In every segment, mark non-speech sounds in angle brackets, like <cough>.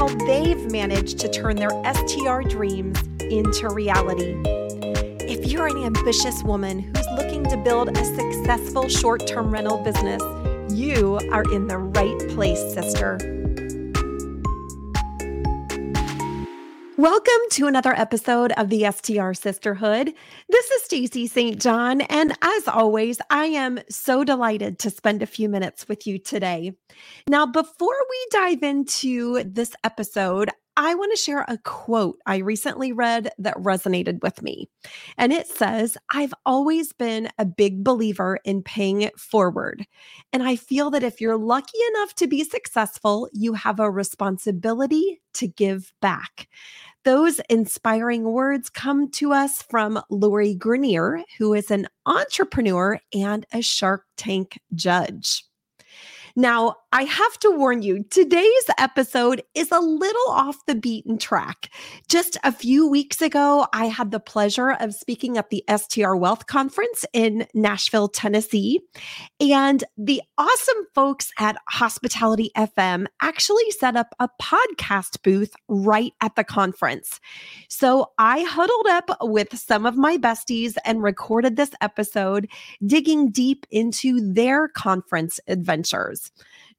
how they've managed to turn their STR dreams into reality. If you're an ambitious woman who's looking to build a successful short term rental business, you are in the right place, sister. Welcome to another episode of the STR Sisterhood. This is Stacy St. John, and as always, I am so delighted to spend a few minutes with you today. Now, before we dive into this episode, I want to share a quote I recently read that resonated with me. And it says, I've always been a big believer in paying it forward. And I feel that if you're lucky enough to be successful, you have a responsibility to give back. Those inspiring words come to us from Lori Greiner, who is an entrepreneur and a Shark Tank judge. Now, I have to warn you, today's episode is a little off the beaten track. Just a few weeks ago, I had the pleasure of speaking at the STR Wealth Conference in Nashville, Tennessee. And the awesome folks at Hospitality FM actually set up a podcast booth right at the conference. So I huddled up with some of my besties and recorded this episode, digging deep into their conference adventures.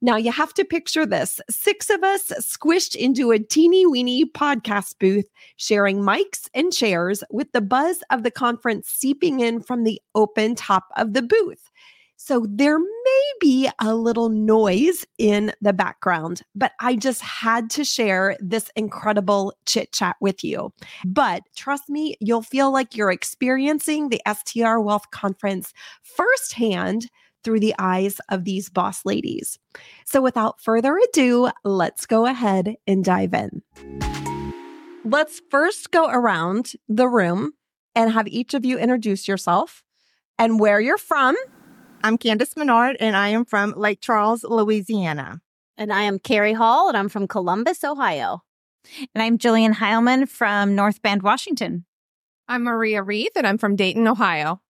Now you have to picture this six of us squished into a teeny weeny podcast booth, sharing mics and chairs with the buzz of the conference seeping in from the open top of the booth. So there may be a little noise in the background, but I just had to share this incredible chit chat with you. But trust me, you'll feel like you're experiencing the STR Wealth Conference firsthand through the eyes of these boss ladies. So, without further ado, let's go ahead and dive in. Let's first go around the room and have each of you introduce yourself and where you're from. I'm Candice Menard, and I am from Lake Charles, Louisiana. And I am Karey Hall, and I'm from Columbus, Ohio. And I'm Jillian Heilman from North Bend, Washington. I'm Maria Reith, and I'm from Dayton, Ohio.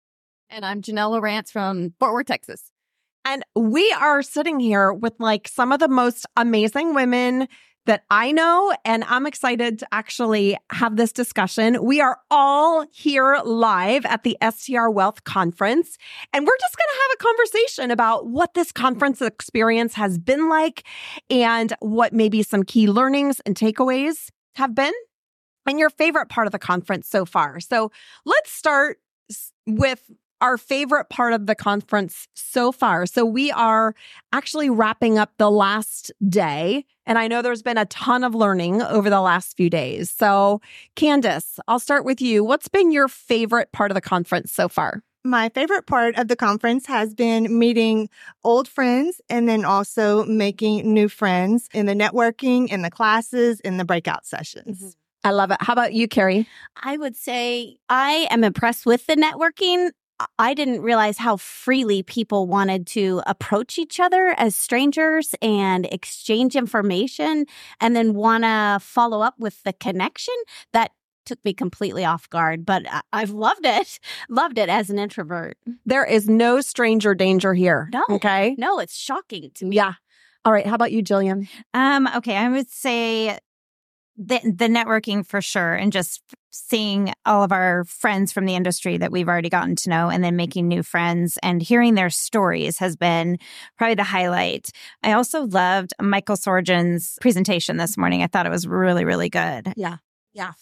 And I'm Janelle Lowrance from Fort Worth, Texas. And we are sitting here with like some of the most amazing women that I know. And I'm excited to actually have this discussion. We are all here live at the STR Wealth Conference. And we're just going to have a conversation about what this conference experience has been like and what maybe some key learnings and takeaways have been and your favorite part of the conference so far. So let's start with our favorite part of the conference so far. So we are actually wrapping up the last day. And I know there's been a ton of learning over the last few days. So, Candice, I'll start with you. What's been your favorite part of the conference so far? My favorite part of the conference has been meeting old friends and then also making new friends in the networking, in the classes, in the breakout sessions. Mm-hmm. I love it. How about you, Karey? I would say I am impressed with the networking. I didn't realize how freely people wanted to approach each other as strangers and exchange information and then want to follow up with the connection that took me completely off guard, but I've loved it. <laughs> Loved it as an introvert. There is no stranger danger here. No. Okay. No, it's shocking to me. Yeah. All right. How about you, Jillian? Um, okay. I would say the the networking for sure and just seeing all of our friends from the industry that we've already gotten to know and then making new friends and hearing their stories has been probably the highlight. I also loved Michael Sorgen's presentation this morning. I thought it was really really good. Yeah. Yeah.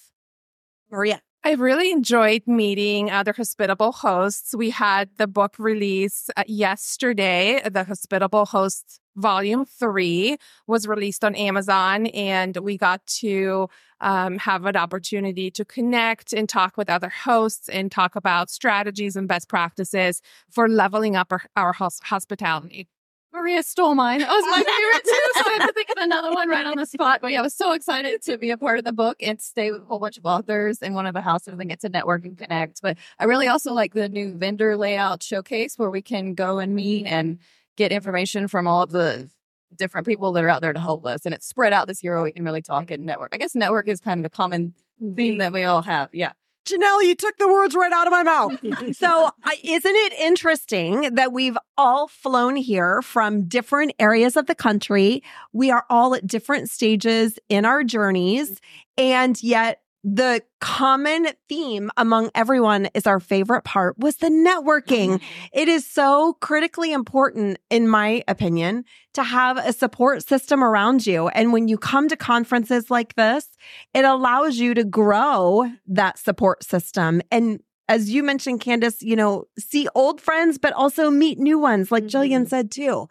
Maria I really enjoyed meeting other hospitable hosts. We had the book release uh, yesterday. The Hospitable Hosts Volume 3 was released on Amazon, and we got to um, have an opportunity to connect and talk with other hosts and talk about strategies and best practices for leveling up our, our hospitality. Maria stole mine. That was my favorite too. So I had to think of another one right on the spot. But yeah, I was so excited to be a part of the book and stay with a whole bunch of authors in one of the houses and get to network and connect. But I really also like the new vendor layout showcase where we can go and meet and get information from all of the different people that are out there to help us. And it's spread out this year where we can really talk and network. I guess network is kind of a common theme that we all have. Yeah. Janelle, you took the words right out of my mouth. <laughs> so, uh, isn't it interesting that we've all flown here from different areas of the country? We are all at different stages in our journeys, and yet the common theme among everyone is our favorite part was the networking. It is so critically important, in my opinion, to have a support system around you. And when you come to conferences like this, it allows you to grow that support system. And as you mentioned, Candice, you know, see old friends, but also meet new ones, like Jillian said too.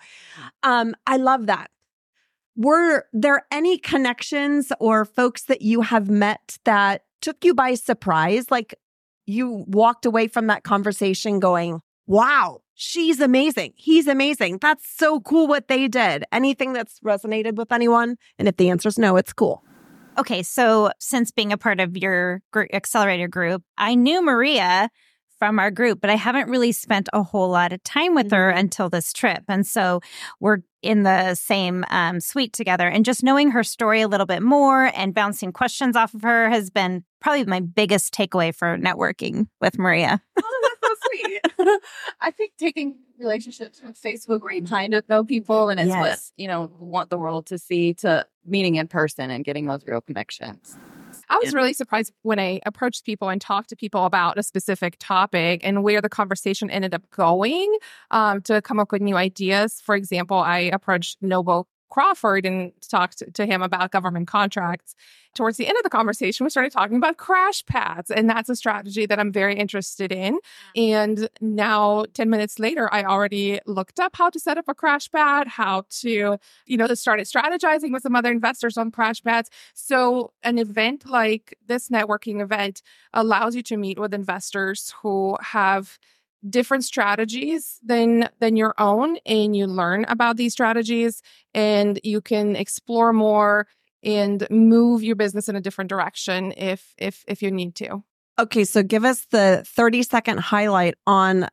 Um, I love that were there any connections or folks that you have met that took you by surprise? Like you walked away from that conversation going, wow, she's amazing. He's amazing. That's so cool what they did. Anything that's resonated with anyone? And if the answer is no, it's cool. Okay, so since being a part of your gr- accelerator group, I knew Maria from our group, but I haven't really spent a whole lot of time with her Mm-hmm. until this trip. And so we're in the same um, suite together. And just knowing her story a little bit more and bouncing questions off of her has been probably my biggest takeaway for networking with Maria. Oh, that's so sweet. <laughs> I think taking relationships from Facebook where you kind of know people and it's what, you know, want the world to see to meeting in person and getting those real connections. I was really surprised when I approached people and talked to people about a specific topic and where the conversation ended up going um, to come up with new ideas. For example, I approached Noble Crawford and talked to him about government contracts. Towards the end of the conversation, we started talking about crash pads, and that's a strategy that I'm very interested in. And now, 10 minutes later, I already looked up how to set up a crash pad, how to, you know, started strategizing with some other investors on crash pads. So, an event like this networking event allows you to meet with investors who have different strategies than than your own and you learn about these strategies and you can explore more and move your business in a different direction if if if you need to. Okay, so give us the 30 second highlight on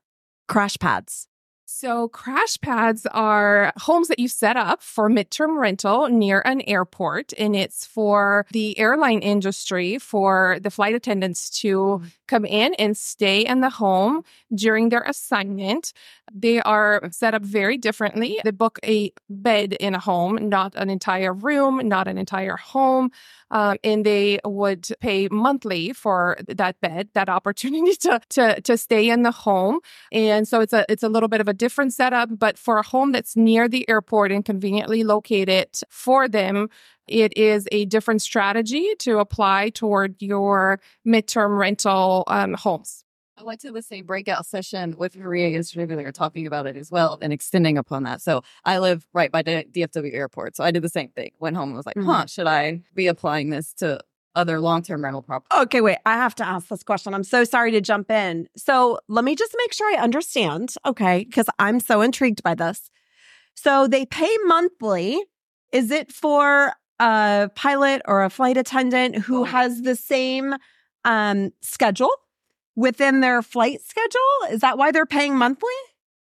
crash pads. So, crash pads are homes that you set up for midterm rental near an airport, and it's for the airline industry for the flight attendants to come in and stay in the home during their assignment. They are set up very differently. They book a bed in a home, not an entire room, not an entire home. Um, and they would pay monthly for that bed, that <laughs> opportunity to, to, to stay in the home. And so it's a it's a little bit of a different setup, but for a home that's near the airport and conveniently located for them, it is a different strategy to apply toward your midterm rental um, homes. I went to the same breakout session with Maria yesterday. They were talking about it as well and extending upon that. So I live right by the DFW airport. So I did the same thing. Went home and was like, huh, should I be applying this to other long term rental properties? Okay, wait, I have to ask this question. I'm so sorry to jump in. So let me just make sure I understand, okay, because I'm so intrigued by this. So they pay monthly. Is it for a pilot or a flight attendant who has the same um, schedule within their flight schedule? Is that why they're paying monthly?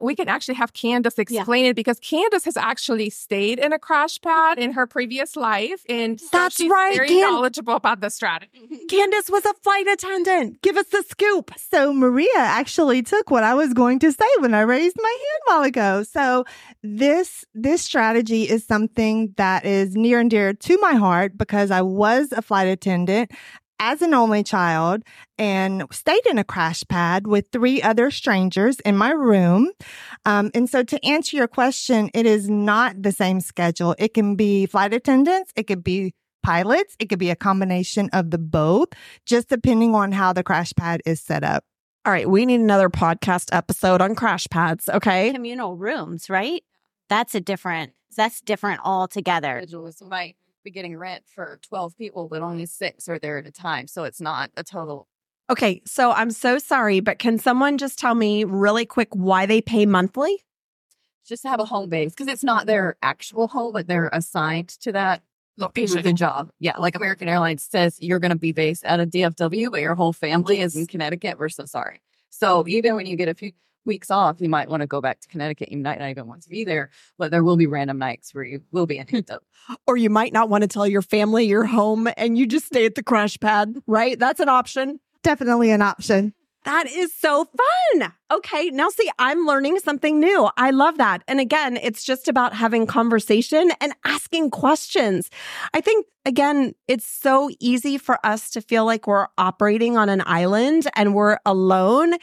We can actually have Candice explain it because Candice has actually stayed in a crash pad in her previous life. And That's she's right, very Can- knowledgeable about the strategy. <laughs> Candice was a flight attendant. Give us the scoop. So Maria actually took what I was going to say when I raised my hand a while ago. So this this strategy is something that is near and dear to my heart because I was a flight attendant as an only child and stayed in a crash pad with three other strangers in my room. Um, and so to answer your question, it is not the same schedule. It can be flight attendants. It could be pilots. It could be a combination of the both, just depending on how the crash pad is set up. All right, we need another podcast episode on crash pads, okay? Communal rooms, right? That's a different, that's different altogether. Individuals might be getting rent for 12 people, but only six are there at a time. So it's not a total. Okay, so I'm so sorry, but can someone just tell me really quick why they pay monthly? just to have a home base because it's not their actual home, but they're assigned to that Location. the job. Yeah, like American Airlines says you're going to be based out of DFW, but your whole family is in Connecticut. We're so sorry. So even when you get a few weeks off, you might want to go back to Connecticut. You might not even want to be there, but there will be random nights where you will be in hmm. Hampton. Or you might not want to tell your family you're home and you just stay at the crash pad, right? That's an option. Definitely an option. That is so fun. Okay. Now, see, I'm learning something new. I love that. And again, it's just about having conversation and asking questions. I think, again, it's so easy for us to feel like we're operating on an island and we're alone.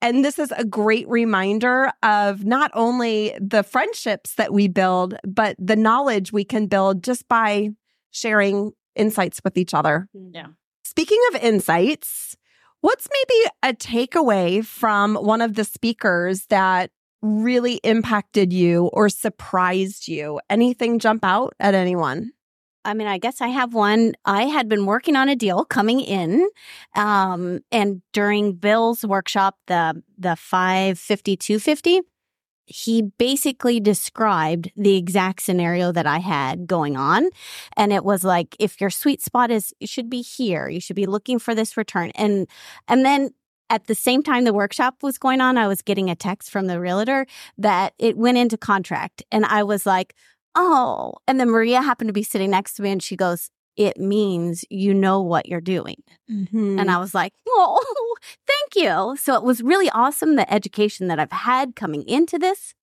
And this is a great reminder of not only the friendships that we build, but the knowledge we can build just by sharing insights with each other. Yeah. Speaking of insights, what's maybe a takeaway from one of the speakers that really impacted you or surprised you? Anything jump out at anyone? I mean, I guess I have one. I had been working on a deal coming in, um, and during Bill's workshop, the the five fifty two fifty, he basically described the exact scenario that I had going on, and it was like, if your sweet spot is, should be here. You should be looking for this return, and and then at the same time the workshop was going on, I was getting a text from the realtor that it went into contract, and I was like oh. And then Maria happened to be sitting next to me and she goes, it means you know what you're doing. Mm-hmm. And I was like, oh, <laughs> thank you. So it was really awesome the education that I've had coming into this.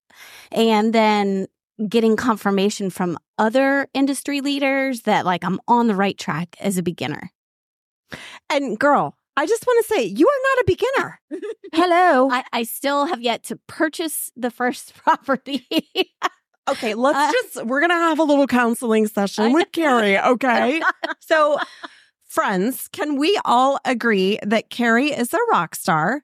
And then getting confirmation from other industry leaders that like I'm on the right track as a beginner. and girl, I just want to say you are not a beginner. <laughs> Hello. I, I still have yet to purchase the first <laughs> property. Okay, let's Uh, just, we're going to have a little counseling session with Karey. Okay. <laughs> so, friends, can we all agree that Karey is a rock star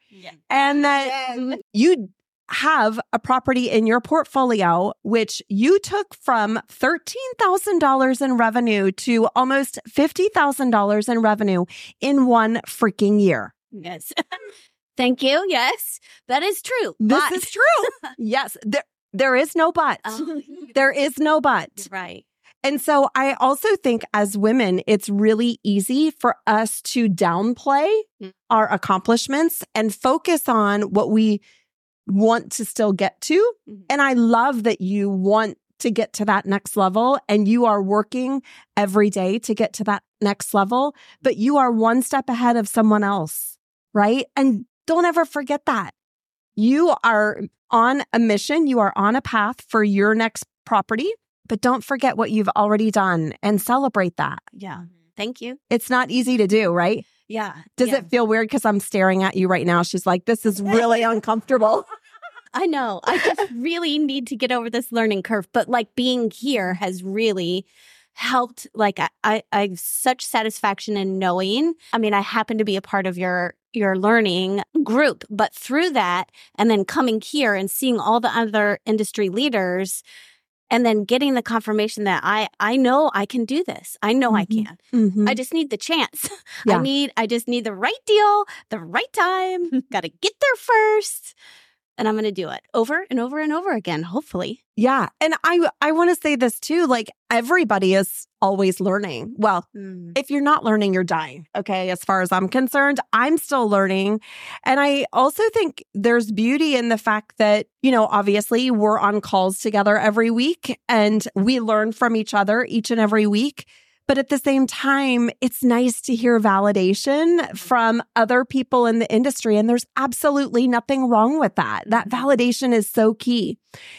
and that you have a property in your portfolio, which you took from $13,000 in revenue to almost $50,000 in revenue in one freaking year? yes. <laughs> Thank you. Yes, that is true. This But- is true. <laughs> yes. There, there is no but. Oh, <laughs> There is no but. right. And so I also think as women, it's really easy for us to downplay Mm. our accomplishments and focus on what we want to still get to. Mhm. And I love that you want to get to that next level and you are working every day to get to that next level, but you are one step ahead of someone else, right? And don't ever forget that. You are on a mission, you are on a path for your next property, but don't forget what you've already done and celebrate that. Yeah. Thank you. It's not easy to do, right? Yeah. Does yeah. it feel weird because I'm staring at you right now? She's like, this is really <laughs> uncomfortable. I know. I just really need to get over this learning curve. But like being here has really helped. Like I, I, I have such satisfaction in knowing. I mean, I happen to be a part of your your learning group, but through that, and then coming here and seeing all the other industry leaders, and then getting the confirmation that I I know I can do this. I know I Mhm. can. Mhm. I just need the chance. <laughs> Yeah. I need I just need the right deal, the right time. <laughs> Got to get there first. And I'm going to do it over and over and over again, hopefully. yeah. And I I want to say this too. Like everybody is always learning. Well, hmm. if you're not learning, you're dying. Okay. As far as I'm concerned, I'm still learning. And I also think there's beauty in the fact that, you know, obviously we're on calls together every week and we learn from each other each and every week. But at the same time, it's nice to hear validation from other people in the industry. And there's absolutely nothing wrong with that. That validation is so key.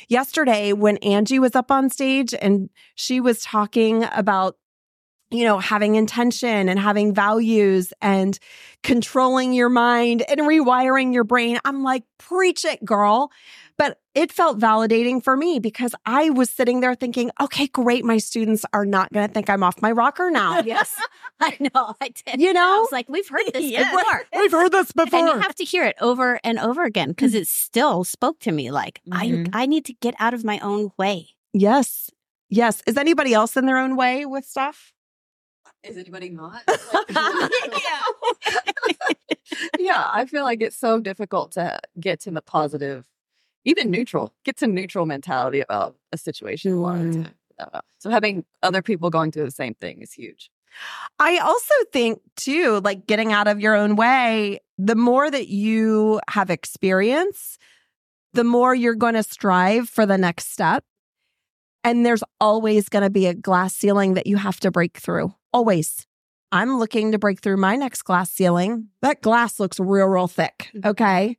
Yesterday, when Angie was up on stage and she was talking about you know, having intention and having values and controlling your mind and rewiring your brain. I'm like, preach it, girl. But it felt validating for me because I was sitting there thinking, okay, great. My students are not going to think I'm off my rocker now. <laughs> yes, I know. I did. You I know, was like, we've heard this <laughs> Yes. before. we've heard this before. And you have to hear it over and over again because it still spoke to me like Mhm. I I need to get out of my own way. yes. Yes. Is anybody else in their own way with stuff? Is anybody not? <laughs> Yeah, yeah, I feel like it's so difficult to get to the positive, even neutral, get to neutral mentality about a situation. a lot of time. Uh, So having other people going through the same thing is huge. I also think too, like getting out of your own way, the more that you have experience, the more you're going to strive for the next step. And there's always going to be a glass ceiling that you have to break through. Always. I'm looking to break through my next glass ceiling. That glass looks real, real thick. Okay.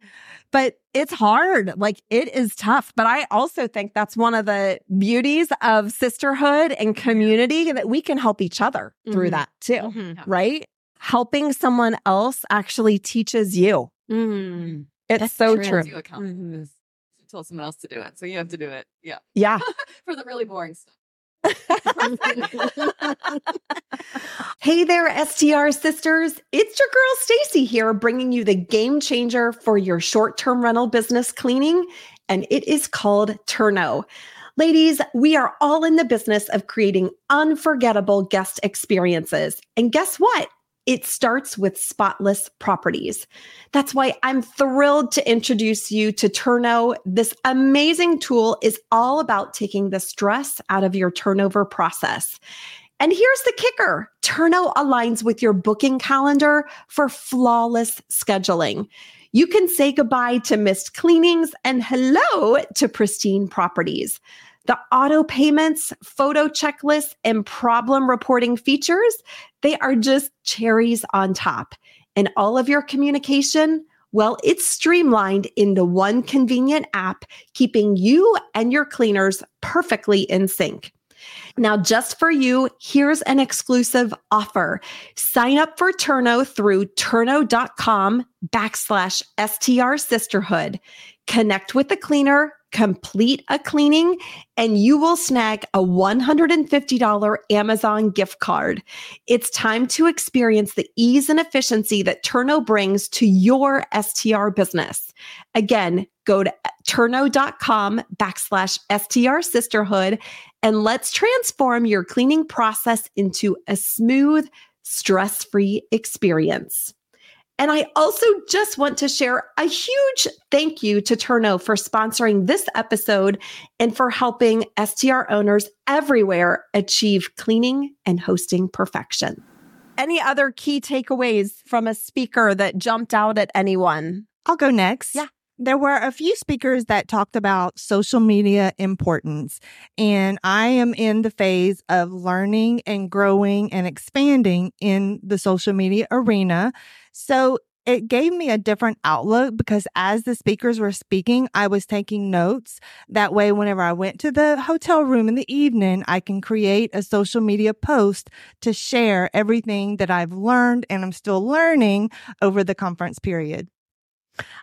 But it's hard. Like it is tough. But I also think that's one of the beauties of sisterhood and community that we can help each other through Mhm. that too Mhm. right? Helping someone else actually teaches you. Mm. It's That's so true. true. You accountable. Told someone else to do it, so you have to do it. Yeah, Yeah. <laughs> for the really boring stuff. <laughs> hey there, STR sisters. It's your girl Stacy here, bringing you the game changer for your short term rental business cleaning, and it is called Turno. Ladies, we are all in the business of creating unforgettable guest experiences. And guess what? It starts with spotless properties. That's why I'm thrilled to introduce you to Turno. This amazing tool is all about taking the stress out of your turnover process. And here's the kicker Turno aligns with your booking calendar for flawless scheduling. You can say goodbye to missed cleanings and hello to pristine properties. The auto payments, photo checklists, and problem reporting features, they are just cherries on top. And all of your communication, well, it's streamlined into one convenient app, keeping you and your cleaners perfectly in sync. Now, just for you, here's an exclusive offer. Sign up for Turno through turno.com backslash STR sisterhood. Connect with the cleaner, complete a cleaning, and you will snag a $150 Amazon gift card. It's time to experience the ease and efficiency that Turno brings to your STR business. Again, go to turno.com backslash STR sisterhood and let's transform your cleaning process into a smooth, stress free experience. And I also just want to share a huge thank you to Turno for sponsoring this episode and for helping STR owners everywhere achieve cleaning and hosting perfection. Any other key takeaways from a speaker that jumped out at anyone? I'll go next. Yeah. There were a few speakers that talked about social media importance, and I am in the phase of learning and growing and expanding in the social media arena. So it gave me a different outlook because as the speakers were speaking, I was taking notes. That way, whenever I went to the hotel room in the evening, I can create a social media post to share everything that I've learned and I'm still learning over the conference period.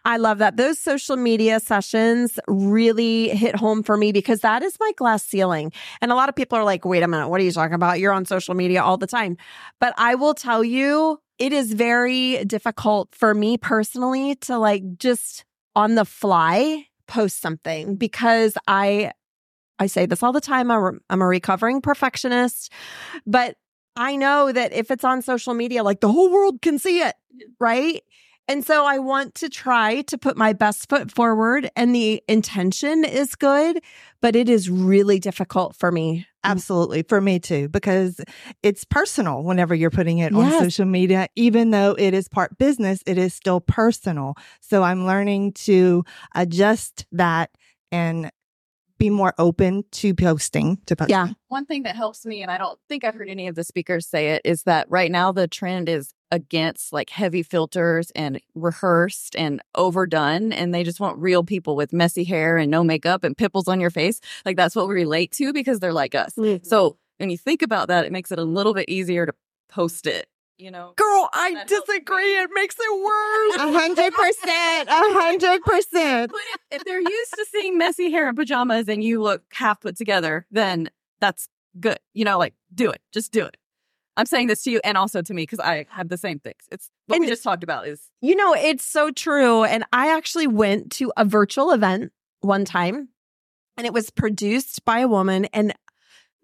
I love that. Those social media sessions really hit home for me because that is my glass ceiling. And a lot of people are like, wait a minute, what are you talking about? You're on social media all the time. But I will tell you, it is very difficult for me personally to like just on the fly post something because I I say this all the time. I'm I'm a recovering perfectionist, but I know that if it's on social media, like the whole world can see it, right? And so I want to try to put my best foot forward, and the intention is good, but it is really difficult for me. Mm. Absolutely. For me too, because it's personal whenever you're putting it on social media. Even though it is part business, it is still personal. So I'm learning to adjust that and be more open to posting to post. Yeah. One thing that helps me, and I don't think I've heard any of the speakers say it, is that right now the trend is against like heavy filters and rehearsed and overdone. And they just want real people with messy hair and no makeup and pimples on your face. Like that's what we relate to because they're like us. Mm-hmm. So when you think about that, it makes it a little bit easier to post it, you know? Girl, I That helps me. disagree. It makes it worse. A hundred percent. A hundred percent. But if, if they're used to seeing messy hair and pajamas and you look half put together, then that's good. You know, like do it. Just do it. I'm saying this to you and also to me because I have the same things. It's what we just talked about is You know, it's so true. And I actually went to a virtual event one time and it was produced by a woman. And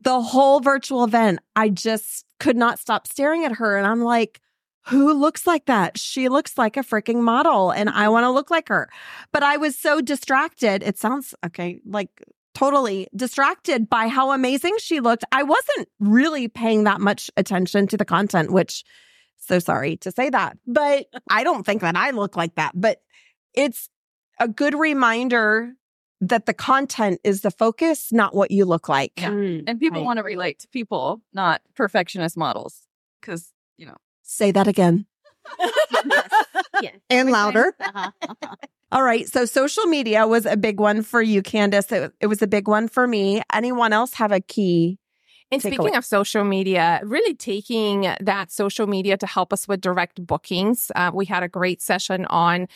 the whole virtual event, I just could not stop staring at her. And I'm like, who looks like that? She looks like a freaking model and I mm-hmm. want to look like her. But I was so distracted. It sounds okay, like totally distracted by how amazing she looked. I wasn't really paying that much attention to the content, which so sorry to say that, but <laughs> I don't think that I look like that. But it's a good reminder that the content is the focus, not what you look like. Yeah. Mm, And people right. want to relate to people, not perfectionist models. Because, you know, Say that again. <laughs> Yes. And louder. Uh-huh, uh-huh. All right. So social media was a big one for you, Candice. It, it was a big one for me. Anyone else have a key? And speaking away. of social media, really taking that social media to help us with direct bookings. Uh, we had a great session on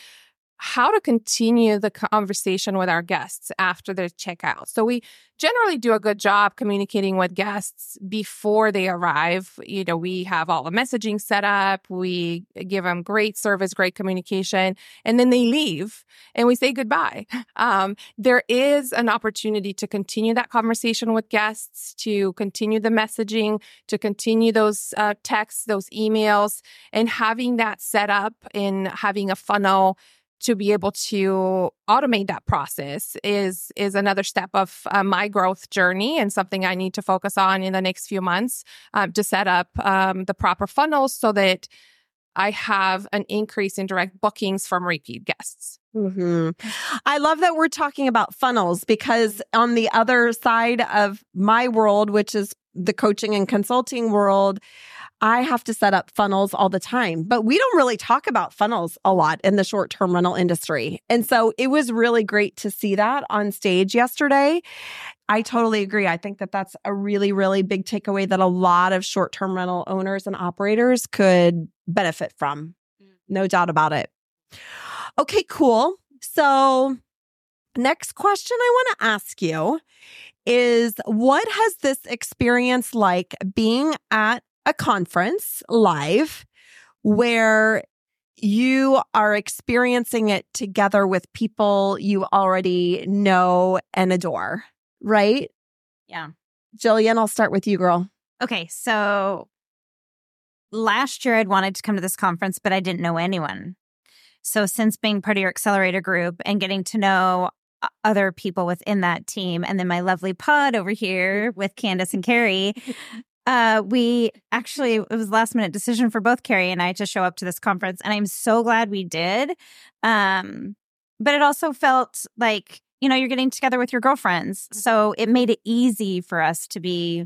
how to continue the conversation with our guests after their checkout. So we generally do a good job communicating with guests before they arrive. You know, we have all the messaging set up, we give them great service, great communication, and then they leave and we say goodbye. <laughs> Um, there is an opportunity to continue that conversation with guests, to continue the messaging, to continue those uh, texts, those emails, and having that set up and having a funnel to be able to automate that process is is another step of uh, my growth journey and something I need to focus on in the next few months um, to set up um, the proper funnels so that I have an increase in direct bookings from repeat guests. Mhm. I love that we're talking about funnels because on the other side of my world, which is the coaching and consulting world, I have to set up funnels all the time, but we don't really talk about funnels a lot in the short term rental industry. And so it was really great to see that on stage yesterday. I totally agree. I think that that's a really, really big takeaway that a lot of short term rental owners and operators could benefit from. Mm. No doubt about it. Okay, cool. So, next question I want to ask you is what has this experience like being at a conference live where you are experiencing it together with people you already know and adore, right? Yeah. Jillian, I'll start with you, girl. Okay, so last year I'd wanted to come to this conference, but I didn't know anyone. So since being part of your accelerator group and getting to know other people within that team, and then my lovely pod over here with Candice and Karey, <laughs> uh, we actually it was last minute decision for both Karey and I to show up to this conference, and I'm so glad we did. Um, but it also felt like you know you're getting together with your girlfriends, so it made it easy for us to be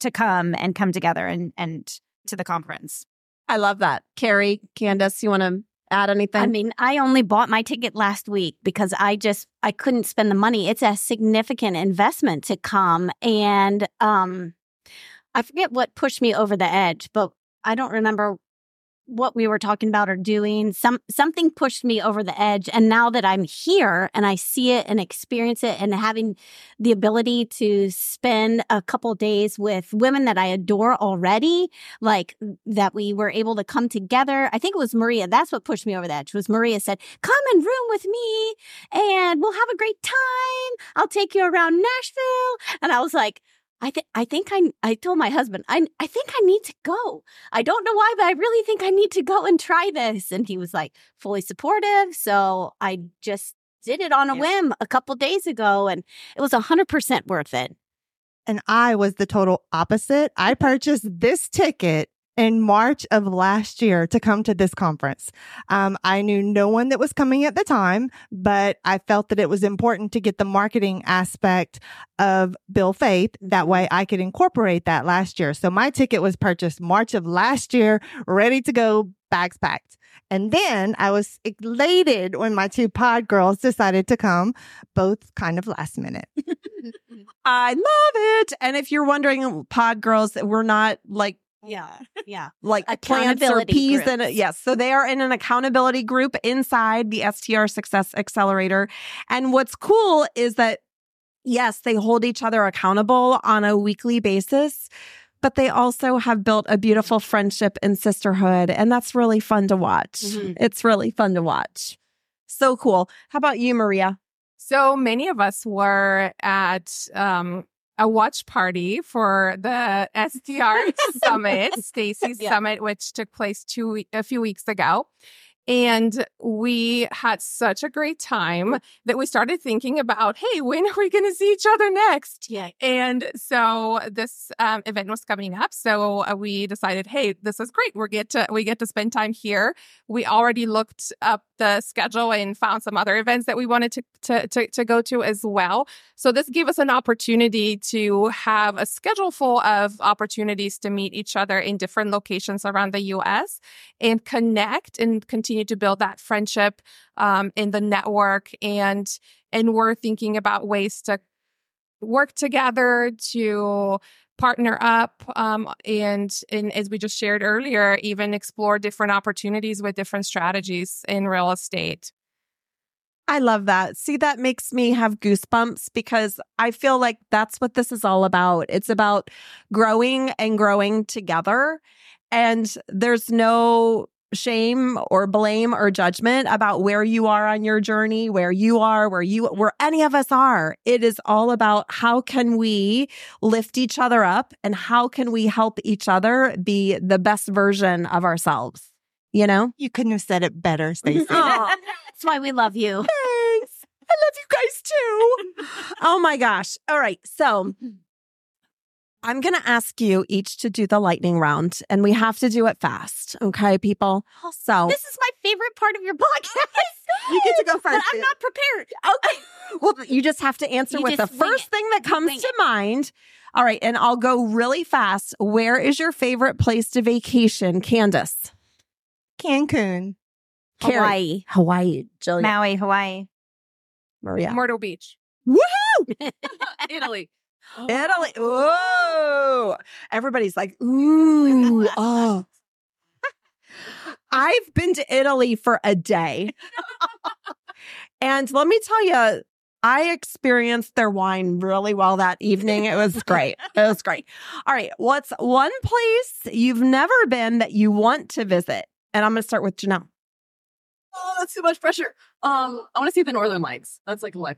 to come and come together and and to the conference. I love that. Karey, Candice, you want to add anything? I mean, I only bought my ticket last week because I just I couldn't spend the money. It's a significant investment to come and um I forget what pushed me over the edge, but I don't remember what we were talking about or doing. Some something pushed me over the edge and now that I'm here and I see it and experience it and having the ability to spend a couple days with women that I adore already, like that we were able to come together. I think it was Maria. That's what pushed me over the edge. Was Maria said, "Come and room with me, and we'll have a great time. I'll take you around Nashville." And I was like, "I think I think I I told my husband, I I think I need to go. I don't know why, but I really think I need to go and try this." And he was like fully supportive. So I just did it on a whim a couple days ago, and it was hundred percent worth it. And I was the total opposite. I purchased this ticket in March of last year to come to this conference. Um, I knew no one that was coming at the time, but I felt that it was important to get the marketing aspect of Bill Faith. That way I could incorporate that last year. So my ticket was purchased March of last year, ready to go, bags packed. And then I was elated when my two pod girls decided to come, both kind of last minute. <laughs> I love it. And if you're wondering, Pod Girls, we're not like Yeah, <laughs> yeah. like plants or Accountability peas and yes so they are in an accountability group inside the str success accelerator and what's cool is that yes they hold each other accountable on a weekly basis but they also have built a beautiful friendship and sisterhood and that's really fun to watch. Mhm. it's really fun to watch. So cool. How about you maria? So many of us were at um, a watch party for the STR <laughs> Summit, Stacy's Yeah. Summit, which took place two a few weeks ago. And we had such a great time that we started thinking about, hey, when are we going to see each other next? Yeah. And so this um, event was coming up, so uh, we decided, hey, this is great. We get to we get to spend time here. We already looked up the schedule and found some other events that we wanted to to to, to go to as well. So this gave us an opportunity to have a schedule full of opportunities to meet each other in different locations around the U.S. and connect and continue to build that friendship um, in the network and and we're thinking about ways to work together to partner up um, and and as we just shared earlier even explore different opportunities with different strategies in real estate I love that. See, that makes me have goosebumps because I feel like that's what this is all about. It's about growing and growing together. And there's no shame or blame or judgment about where you are on your journey, where you are, where you where any of us are. It is all about how can we lift each other up and how can we help each other be the best version of ourselves. You know? You couldn't have said it better, Stacy. Aw. <laughs> <laughs> That's why we love you. Thanks. I love you guys too. <laughs> oh my gosh. All right. So I'm going to ask you each to do the lightning round and we have to do it fast. Okay, people? So This is my favorite part of your podcast. <laughs> you get to go But first. I'm not prepared. Okay. <laughs> Well, you just have to answer You with the first it. thing that comes Wing to it. mind. All right. And I'll go really fast. Where is your favorite place to vacation, Candice? Cancun. Karey. Hawaii. Hawaii. Jillian. Maui, Hawaii. Maria. myrtle beach woohoo, <laughs> Italy. Italy. Whoa. Everybody's like, ooh, oh. <laughs> I've been to Italy for a day. <laughs> and let me tell you, I experienced their wine really well that evening. It was great. It was great. All right. What's one place you've never been that you want to visit? And I'm going to start with Janelle. Oh, that's too much pressure. Um, I want to see the Northern Lights. That's like what?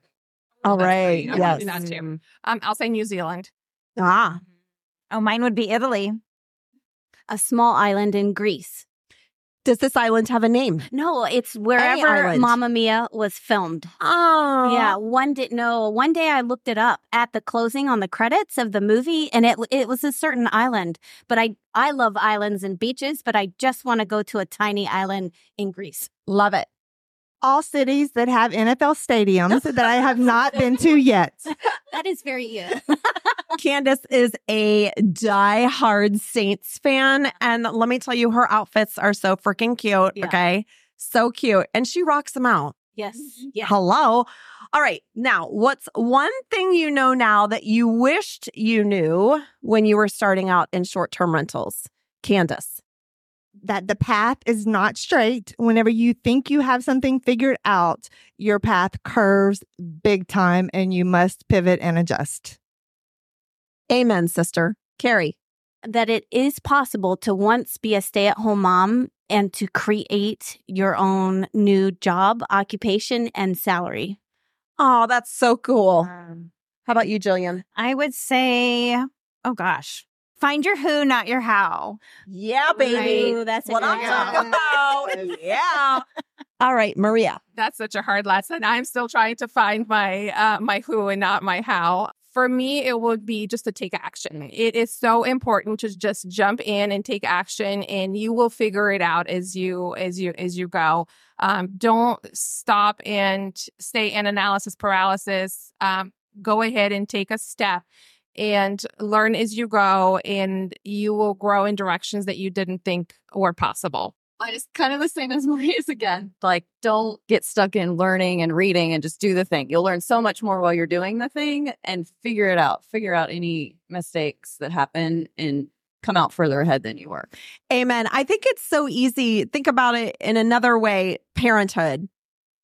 All That's right. pretty- I wanna Yes. do that too. um, i'll say new zealand Ah, Oh, mine would be Italy. A small island in Greece. does this island have a name? No, it's wherever island. Mamma Mia was filmed. Oh, Yeah, one did no. One day I looked it up at the closing on the credits of the movie, and it it was a certain island. But I I love islands and beaches, but I just want to go to a tiny island in Greece. Love it. All cities that have NFL stadiums that I have not been to yet. <laughs> That is very uh, <laughs> Candice is a die-hard Saints fan. And let me tell you, her outfits are so freaking cute. Yeah. Okay. So cute. And she rocks them out. yes, yeah. Hello. All right. Now, what's one thing you know now that you wished you knew when you were starting out in short term rentals? Candice. That the path is not straight. Whenever you think you have something figured out, your path curves big time and you must pivot and adjust. Amen, sister. Karey. that it is possible to once be a stay at home mom and to create your own new job, occupation, and salary. Oh, that's so cool. Um, How about you, Jillian? I would say, oh gosh, find your who, not your how. Yeah, baby. Ooh, that's what I'm one. talking about. <laughs> yeah. All right, Maria. that's such a hard lesson i'm still trying to find my uh my who and not my how for me it would be just to take action it is so important to just jump in and take action and you will figure it out as you as you as you go um, don't stop and stay in analysis paralysis um, go ahead and take a step and learn as you go and you will grow in directions that you didn't think were possible Mine is kind of the same as <laughs> Maria's again. Like, don't get stuck in learning and reading and just do the thing. You'll learn so much more while you're doing the thing and figure it out. Figure out any mistakes that happen and come out further ahead than you were. Amen. I think it's so easy. Think about it in another way parenthood.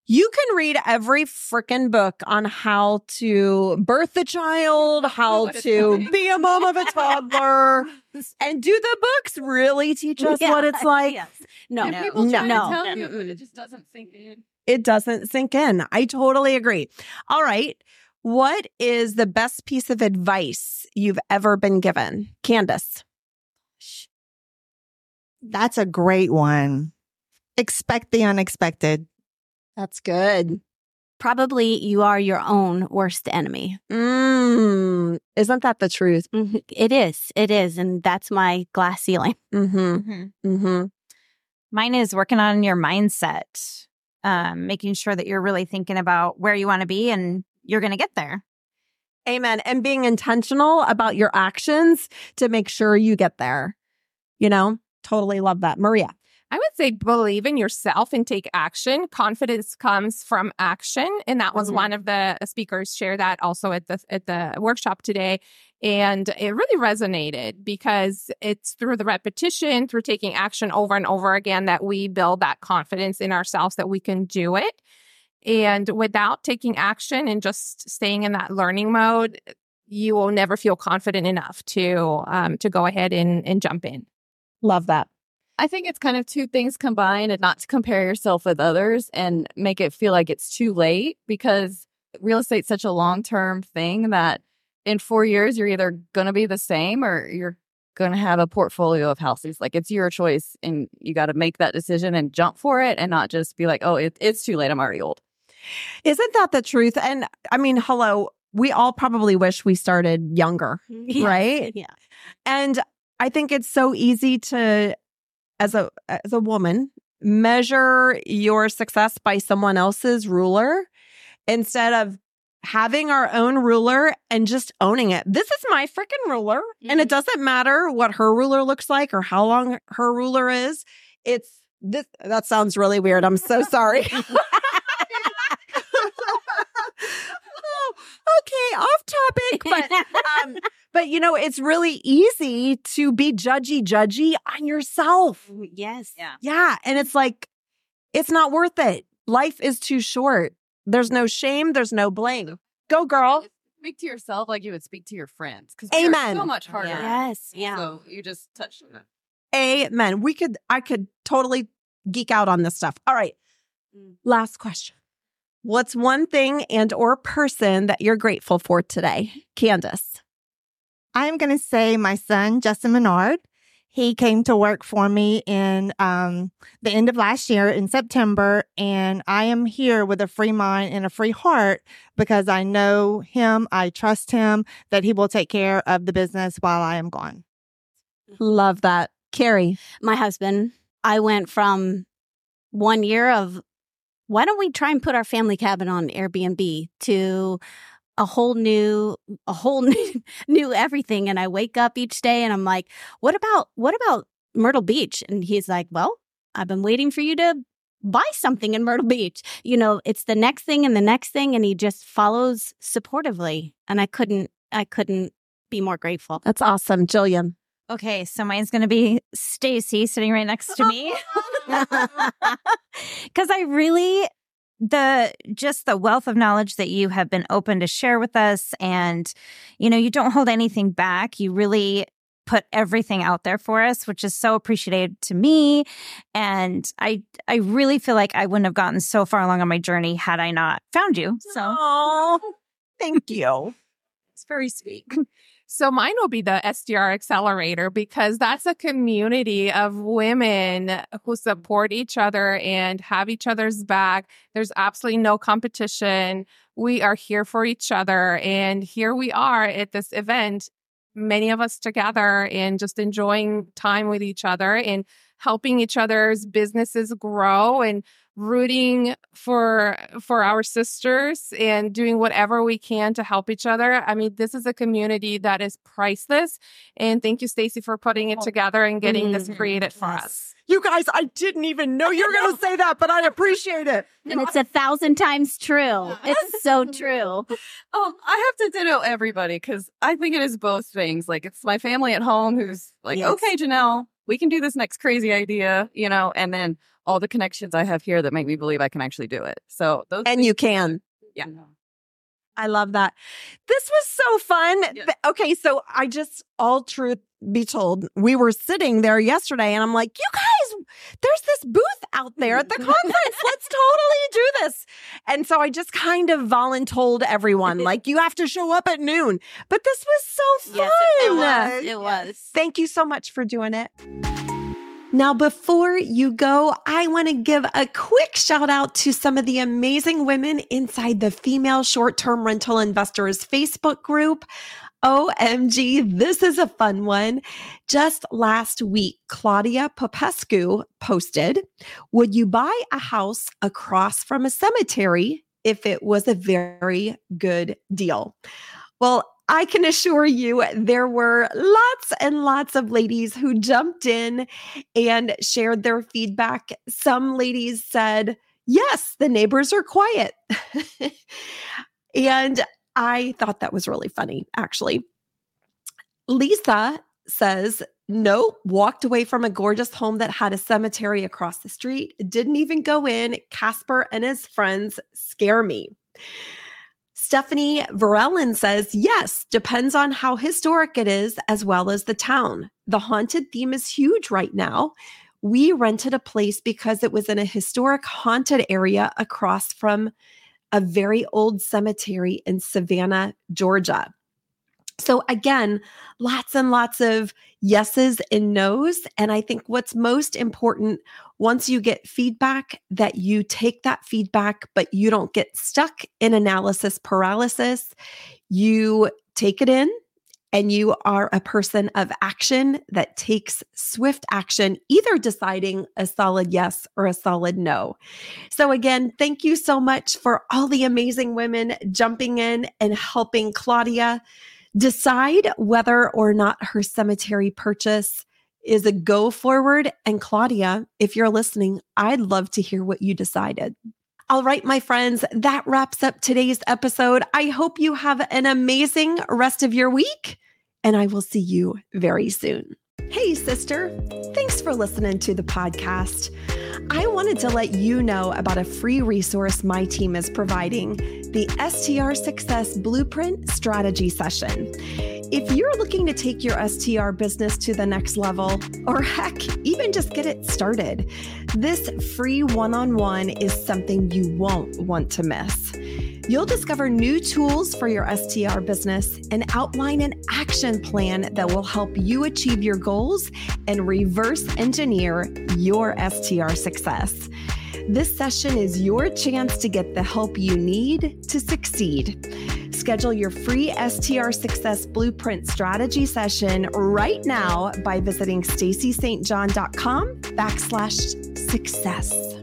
You can read every freaking book on how to birth a child, how to like. be a mom of a toddler. <laughs> and do the books really teach us Yeah, what it's like? yes. No, And no, people try no. tell you, but it just doesn't sink in. It doesn't sink in. I totally agree. All right. What is the best piece of advice you've ever been given? Candice. That's a great one. Expect the unexpected. That's good. Probably you are your own worst enemy. Mm, isn't that the truth? Mhm. It is. It is. And that's my glass ceiling. Mm-hmm. Mhm. Mm-hmm. Mine is working on your mindset, um, making sure that you're really thinking about where you want to be and you're going to get there. Amen. And being intentional about your actions to make sure you get there. You know, totally love that. Maria. I would say believe in yourself and take action. Confidence comes from action, and that was Mhm. one of the speakers share that also at the at the workshop today. And it really resonated because it's through the repetition, through taking action over and over again, that we build that confidence in ourselves that we can do it. And without taking action and just staying in that learning mode, you will never feel confident enough to um, to go ahead and, and jump in. Love that. I think it's kind of two things combined and not to compare yourself with others and make it feel like it's too late because real estate's such a long term thing that in four years, you're either going to be the same or you're going to have a portfolio of houses. Like it's your choice and you got to make that decision and jump for it and not just be like, oh, it, it's too late. I'm already old. Isn't that the truth? And I mean, hello, we all probably wish we started younger, <laughs> Yes. right? Yeah. And I think it's so easy to as a as a woman measure your success by someone else's ruler instead of having our own ruler and just owning it. This is my freaking ruler and it Mhm. doesn't matter what her ruler looks like or how long her ruler is. It's this that sounds really weird. I'm so sorry. <laughs> okay, off topic, <laughs> but um, but you know, it's really easy to be judgy, judgy on yourself. yes. Yeah. Yeah. And it's like, it's not worth it. Life is too short. There's no shame, there's no blame. Go, girl. Speak to yourself like you would speak to your friends because Amen. so much harder. Yes. Yeah. So you just touched on it. Amen. We could, I could totally geek out on this stuff. All right. Mm. Last question. What's one thing and or person that you're grateful for today? Candice. I'm going to say my son, Justin Menard. He came to work for me in um, the end of last year in September, and I am here with a free mind and a free heart because I know him, I trust him, that he will take care of the business while I am gone. Love that. Karey. my husband, I went from one year of why don't we try and put our family cabin on Airbnb to a whole new a whole <laughs> new, new everything and I wake up each day and I'm like, "What about what about Myrtle Beach?" And he's like, "Well, I've been waiting for you to buy something in Myrtle Beach." You know, it's the next thing and the next thing and he just follows supportively and I couldn't I couldn't be more grateful. That's awesome. Jillian. Okay, so mine's going to be Stacy sitting right next to me. <laughs> Cuz I really the just the wealth of knowledge that you have been open to share with us and you know, you don't hold anything back. You really put everything out there for us, which is so appreciated to me and I I really feel like I wouldn't have gotten so far along on my journey had I not found you. So Oh, thank you. <laughs> It's very sweet. So mine will be the STR Accelerator because that's a community of women who support each other and have each other's back. There's absolutely no competition. We are here for each other. And here we are at this event, many of us together and just enjoying time with each other and helping each other's businesses grow and rooting for for our sisters and doing whatever we can to help each other. I mean, this is a community that is priceless. And thank you, Stacy, for putting it together and getting this Mhm. created for Yes. us. You guys, I didn't even know you were going to say that, but I appreciate it. <laughs> And it's a thousand times true. It's so true. <laughs> Um, I have to ditto everybody because I think it is both things. Like it's my family at home who's like, Yes. okay, Janelle, we can do this next crazy idea, you know, and then all the connections I have here that make me believe I can actually do it. So those And you can. yeah. I love that. This was so fun. Yeah. Th- Okay, so I just all truth be told, we were sitting there yesterday and I'm like, you guys, there's this booth out there at the <laughs> conference. Let's totally do this. And so I just kind of voluntold everyone, <laughs> like, you have to show up at noon. But this was so fun. Yes, it, it was. It was. Thank you so much for doing it. Now, before you go, I want to give a quick shout out to some of the amazing women inside the Female Short Term Rental Investors Facebook group. OMG, this is a fun one. Just last week, Claudia Popescu posted Would you buy a house across from a cemetery if it was a very good deal? Well, I can assure you there were lots and lots of ladies who jumped in and shared their feedback. Some ladies said, Yes, the neighbors are quiet. <laughs> and I thought that was really funny, actually. Lisa says, no, walked away from a gorgeous home that had a cemetery across the street. Didn't even go in. Casper and his friends scare me. Stephanie Varellen says, yes, depends on how historic it is as well as the town. The haunted theme is huge right now. We rented a place because it was in a historic haunted area across from a very old cemetery in Savannah, Georgia. So, again, lots and lots of yeses and nos. And I think what's most important once you get feedback, that you take that feedback, but you don't get stuck in analysis paralysis. You take it in and you are a person of action that takes swift action, either deciding a solid yes or a solid no. So, again, thank you so much for all the amazing women jumping in and helping Claudia decide whether or not her cemetery purchase is a go forward. And Claudia, if you're listening, I'd love to hear what you decided. All right, my friends, that wraps up today's episode. I hope you have an amazing rest of your week, and I will see you very soon. Hey, sister, thanks for listening to the podcast. I wanted to let you know about a free resource my team is providing the STR Success Blueprint Strategy Session. If you're looking to take your STR business to the next level, or heck, even just get it started, this free one on one is something you won't want to miss. You'll discover new tools for your STR business and outline an action plan that will help you achieve your goals and reverse engineer your STR success. This session is your chance to get the help you need to succeed. Schedule your free STR Success Blueprint strategy session right now by visiting stacystjohn.com backslash success.